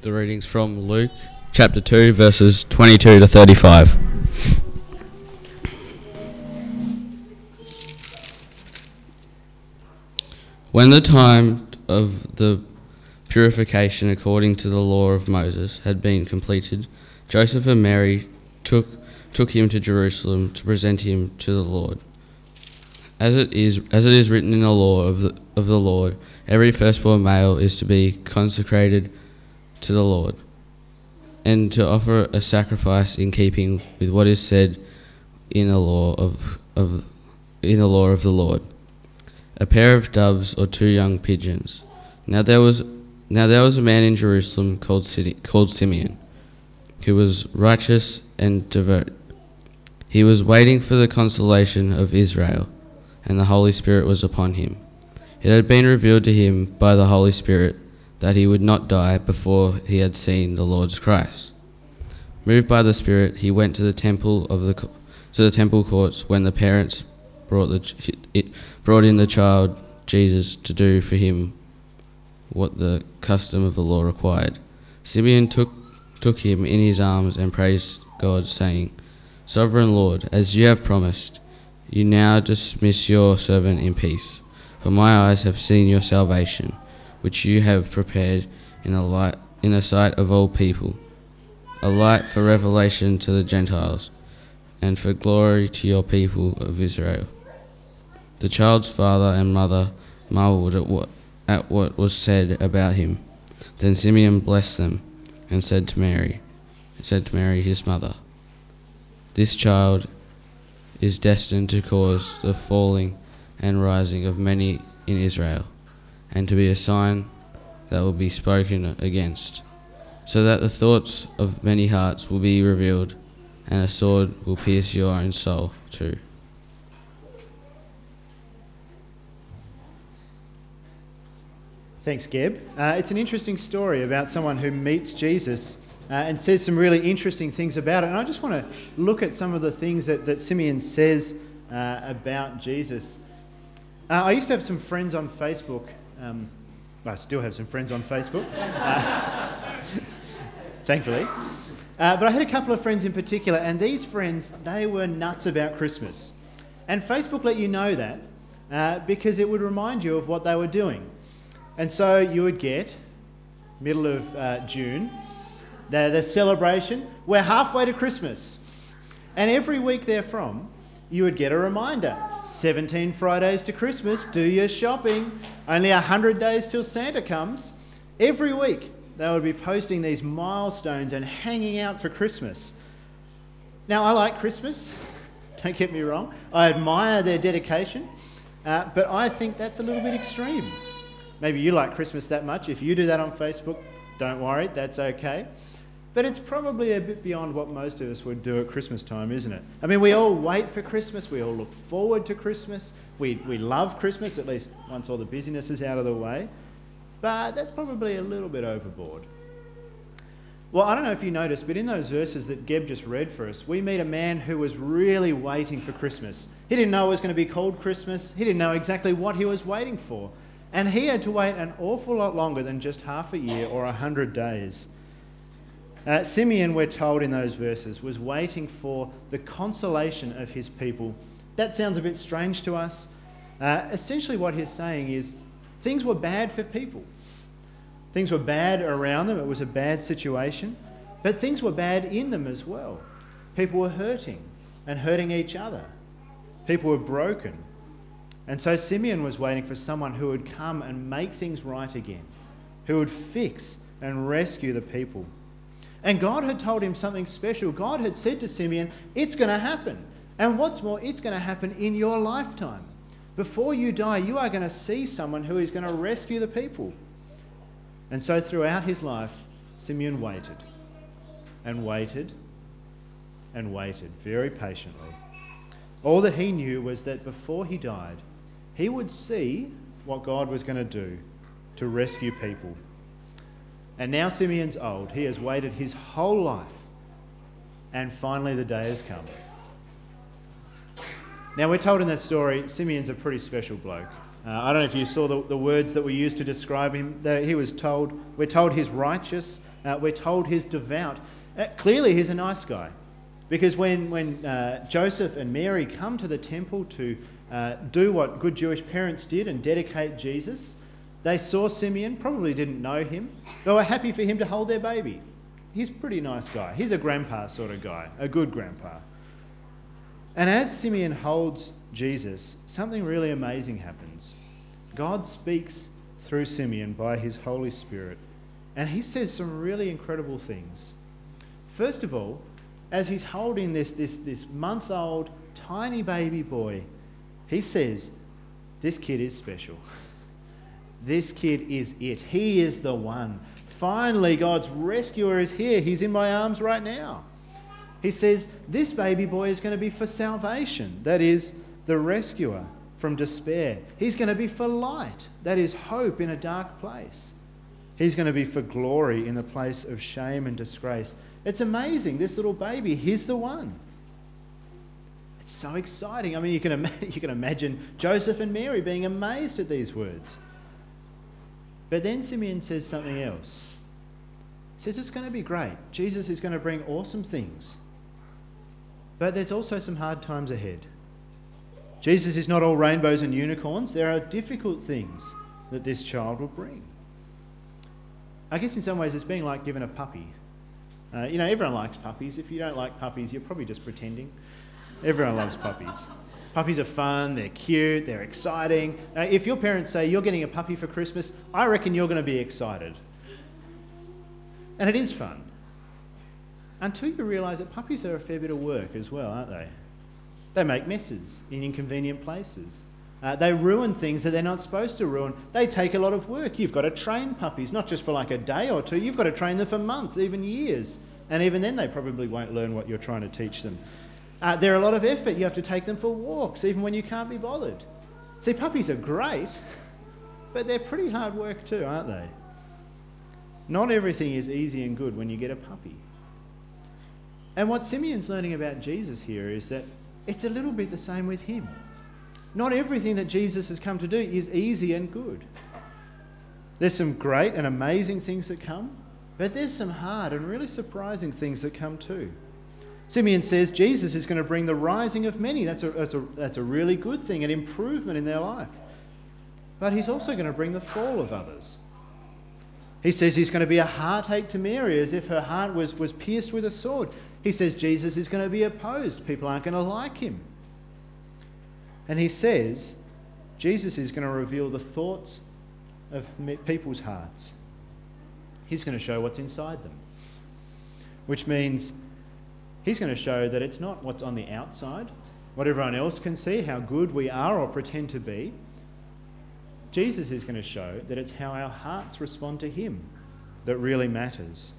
The readings from Luke chapter 2, verses 22 to 35. When the time of the purification according to the law of Moses had been completed, Joseph and Mary took, took him to Jerusalem to present him to the Lord. As it is, as it is written in the law of the, of the Lord, every firstborn male is to be consecrated to the Lord, and to offer a sacrifice in keeping with what is said in the law of, of in the law of the Lord. A pair of doves or two young pigeons. Now there was now there was a man in Jerusalem called, called Simeon, who was righteous and devout. He was waiting for the consolation of Israel, and the Holy Spirit was upon him. It had been revealed to him by the Holy Spirit that he would not die before he had seen the Lord's Christ. Moved by the Spirit, he went to the temple of the to the temple courts when the parents brought the it, brought in the child Jesus to do for him what the custom of the law required. Simeon took took him in his arms and praised God, saying, Sovereign Lord, as you have promised, you now dismiss your servant in peace. For my eyes have seen your salvation which you have prepared in the light in the sight of all people, a light for revelation to the Gentiles, and for glory to your people of Israel. The child's father and mother marveled at what at what was said about him. Then Simeon blessed them and said to Mary, said to Mary his mother, This child is destined to cause the falling and rising of many in Israel and to be a sign that will be spoken against, so that the thoughts of many hearts will be revealed, and a sword will pierce your own soul too. Thanks, Geb. Uh, it's an interesting story about someone who meets Jesus uh, and says some really interesting things about it. And I just want to look at some of the things that, that Simeon says uh, about Jesus. Uh, I used to have some friends on Facebook um, I still have some friends on Facebook, uh, thankfully. Uh, but I had a couple of friends in particular, and these friends, they were nuts about Christmas. And Facebook let you know that uh, because it would remind you of what they were doing. And so you would get, middle of uh, June, the, the celebration. We're halfway to Christmas. And every week therefrom, you would get a reminder 17 Fridays to Christmas, do your shopping. Only 100 days till Santa comes. Every week, they would be posting these milestones and hanging out for Christmas. Now, I like Christmas, don't get me wrong. I admire their dedication, uh, but I think that's a little bit extreme. Maybe you like Christmas that much. If you do that on Facebook, don't worry, that's okay. But it's probably a bit beyond what most of us would do at Christmas time, isn't it? I mean, we all wait for Christmas, we all look forward to Christmas, we, we love Christmas, at least once all the busyness is out of the way. But that's probably a little bit overboard. Well, I don't know if you noticed, but in those verses that Geb just read for us, we meet a man who was really waiting for Christmas. He didn't know it was going to be called Christmas, he didn't know exactly what he was waiting for. And he had to wait an awful lot longer than just half a year or a hundred days. Uh, Simeon, we're told in those verses, was waiting for the consolation of his people. That sounds a bit strange to us. Uh, essentially, what he's saying is things were bad for people. Things were bad around them, it was a bad situation, but things were bad in them as well. People were hurting and hurting each other, people were broken. And so Simeon was waiting for someone who would come and make things right again, who would fix and rescue the people. And God had told him something special. God had said to Simeon, It's going to happen. And what's more, it's going to happen in your lifetime. Before you die, you are going to see someone who is going to rescue the people. And so throughout his life, Simeon waited and waited and waited very patiently. All that he knew was that before he died, he would see what God was going to do to rescue people and now Simeon's old. He has waited his whole life. And finally, the day has come. Now, we're told in that story, Simeon's a pretty special bloke. Uh, I don't know if you saw the, the words that we used to describe him. He was told, we're told he's righteous, uh, we're told he's devout. Uh, clearly, he's a nice guy. Because when, when uh, Joseph and Mary come to the temple to uh, do what good Jewish parents did and dedicate Jesus, they saw Simeon, probably didn't know him. They were happy for him to hold their baby. He's a pretty nice guy. He's a grandpa sort of guy, a good grandpa. And as Simeon holds Jesus, something really amazing happens. God speaks through Simeon by his Holy Spirit, and he says some really incredible things. First of all, as he's holding this, this, this month old tiny baby boy, he says, This kid is special. This kid is it. He is the one. Finally, God's rescuer is here. He's in my arms right now. He says, This baby boy is going to be for salvation. That is, the rescuer from despair. He's going to be for light. That is, hope in a dark place. He's going to be for glory in the place of shame and disgrace. It's amazing. This little baby, he's the one. It's so exciting. I mean, you can, Im- you can imagine Joseph and Mary being amazed at these words. But then Simeon says something else. He says it's going to be great. Jesus is going to bring awesome things. But there's also some hard times ahead. Jesus is not all rainbows and unicorns. There are difficult things that this child will bring. I guess in some ways it's being like given a puppy. Uh, you know, everyone likes puppies. If you don't like puppies, you're probably just pretending. Everyone loves puppies. Puppies are fun, they're cute, they're exciting. If your parents say you're getting a puppy for Christmas, I reckon you're going to be excited. And it is fun. Until you realise that puppies are a fair bit of work as well, aren't they? They make messes in inconvenient places. Uh, they ruin things that they're not supposed to ruin. They take a lot of work. You've got to train puppies, not just for like a day or two, you've got to train them for months, even years. And even then, they probably won't learn what you're trying to teach them. Uh, they're a lot of effort. You have to take them for walks, even when you can't be bothered. See, puppies are great, but they're pretty hard work too, aren't they? Not everything is easy and good when you get a puppy. And what Simeon's learning about Jesus here is that it's a little bit the same with him. Not everything that Jesus has come to do is easy and good. There's some great and amazing things that come, but there's some hard and really surprising things that come too. Simeon says Jesus is going to bring the rising of many. That's a, that's a, that's a really good thing, an improvement in their life. But he's also going to bring the fall of others. He says he's going to be a heartache to Mary as if her heart was, was pierced with a sword. He says Jesus is going to be opposed. People aren't going to like him. And he says Jesus is going to reveal the thoughts of people's hearts. He's going to show what's inside them. Which means he's going to show that it's not what's on the outside, what everyone else can see, how good we are or pretend to be. Jesus is going to show that it's how our hearts respond to him that really matters.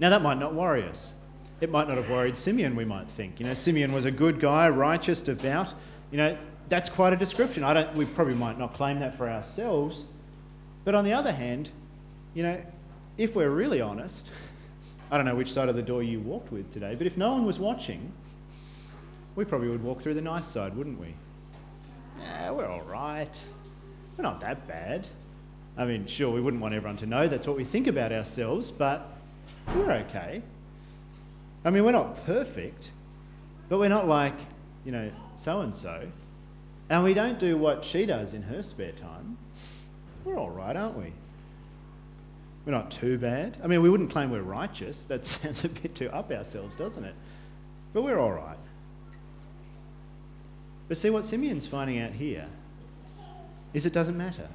Now, that might not worry us. It might not have worried Simeon, we might think. You know, Simeon was a good guy, righteous, devout. You know, that's quite a description. I don't, we probably might not claim that for ourselves. But on the other hand, you know, if we're really honest, I don't know which side of the door you walked with today, but if no one was watching, we probably would walk through the nice side, wouldn't we? Yeah, we're all right. We're not that bad. I mean, sure, we wouldn't want everyone to know that's what we think about ourselves, but we're okay. I mean, we're not perfect, but we're not like, you know, so and so. And we don't do what she does in her spare time. We're all right, aren't we? We're not too bad. I mean, we wouldn't claim we're righteous. That sounds a bit too up ourselves, doesn't it? But we're all right. But see, what Simeon's finding out here is it doesn't matter.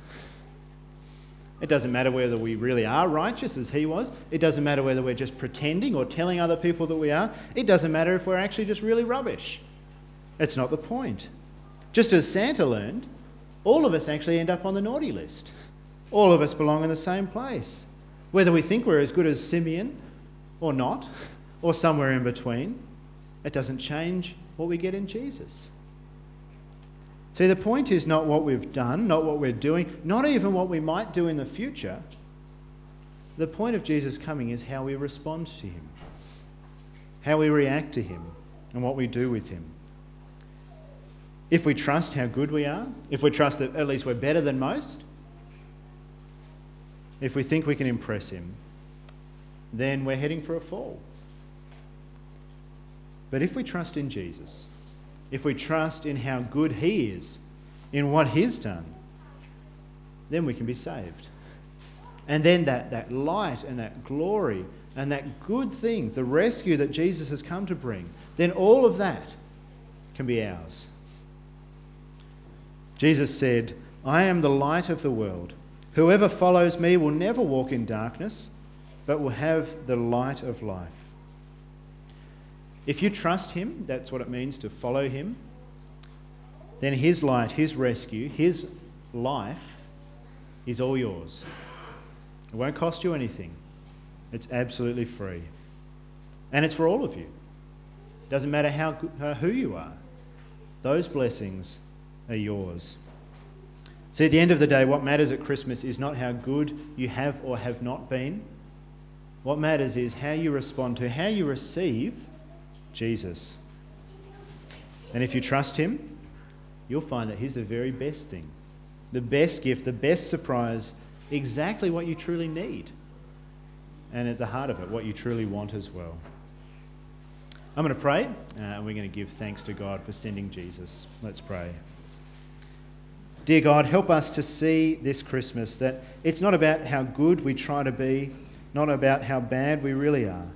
It doesn't matter whether we really are righteous as he was. It doesn't matter whether we're just pretending or telling other people that we are. It doesn't matter if we're actually just really rubbish. It's not the point. Just as Santa learned, all of us actually end up on the naughty list. All of us belong in the same place. Whether we think we're as good as Simeon or not, or somewhere in between, it doesn't change what we get in Jesus. See, the point is not what we've done, not what we're doing, not even what we might do in the future. The point of Jesus coming is how we respond to him, how we react to him, and what we do with him. if we trust how good we are, if we trust that at least we're better than most, if we think we can impress Him, then we're heading for a fall. But if we trust in Jesus, if we trust in how good He is, in what He's done, then we can be saved. And then that, that light and that glory and that good things, the rescue that Jesus has come to bring, then all of that can be ours. Jesus said, I am the light of the world. Whoever follows me will never walk in darkness, but will have the light of life. If you trust him, that's what it means to follow him, then his light, his rescue, his life is all yours. It won't cost you anything. It's absolutely free. And it's for all of you. It doesn't matter how, who you are. Those blessings are yours. See, at the end of the day, what matters at Christmas is not how good you have or have not been. What matters is how you respond to, how you receive Jesus. And if you trust Him, you'll find that He's the very best thing, the best gift, the best surprise, exactly what you truly need. And at the heart of it, what you truly want as well. I'm going to pray, uh, and we're going to give thanks to God for sending Jesus. Let's pray. Dear God, help us to see this Christmas that it's not about how good we try to be, not about how bad we really are,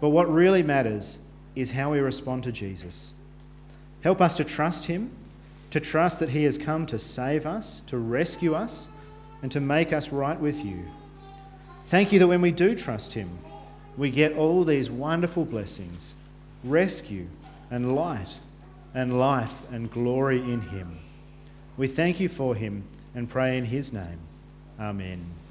but what really matters is how we respond to Jesus. Help us to trust Him, to trust that He has come to save us, to rescue us, and to make us right with you. Thank you that when we do trust Him, we get all these wonderful blessings rescue and light and life and glory in Him. We thank you for him and pray in his name. Amen.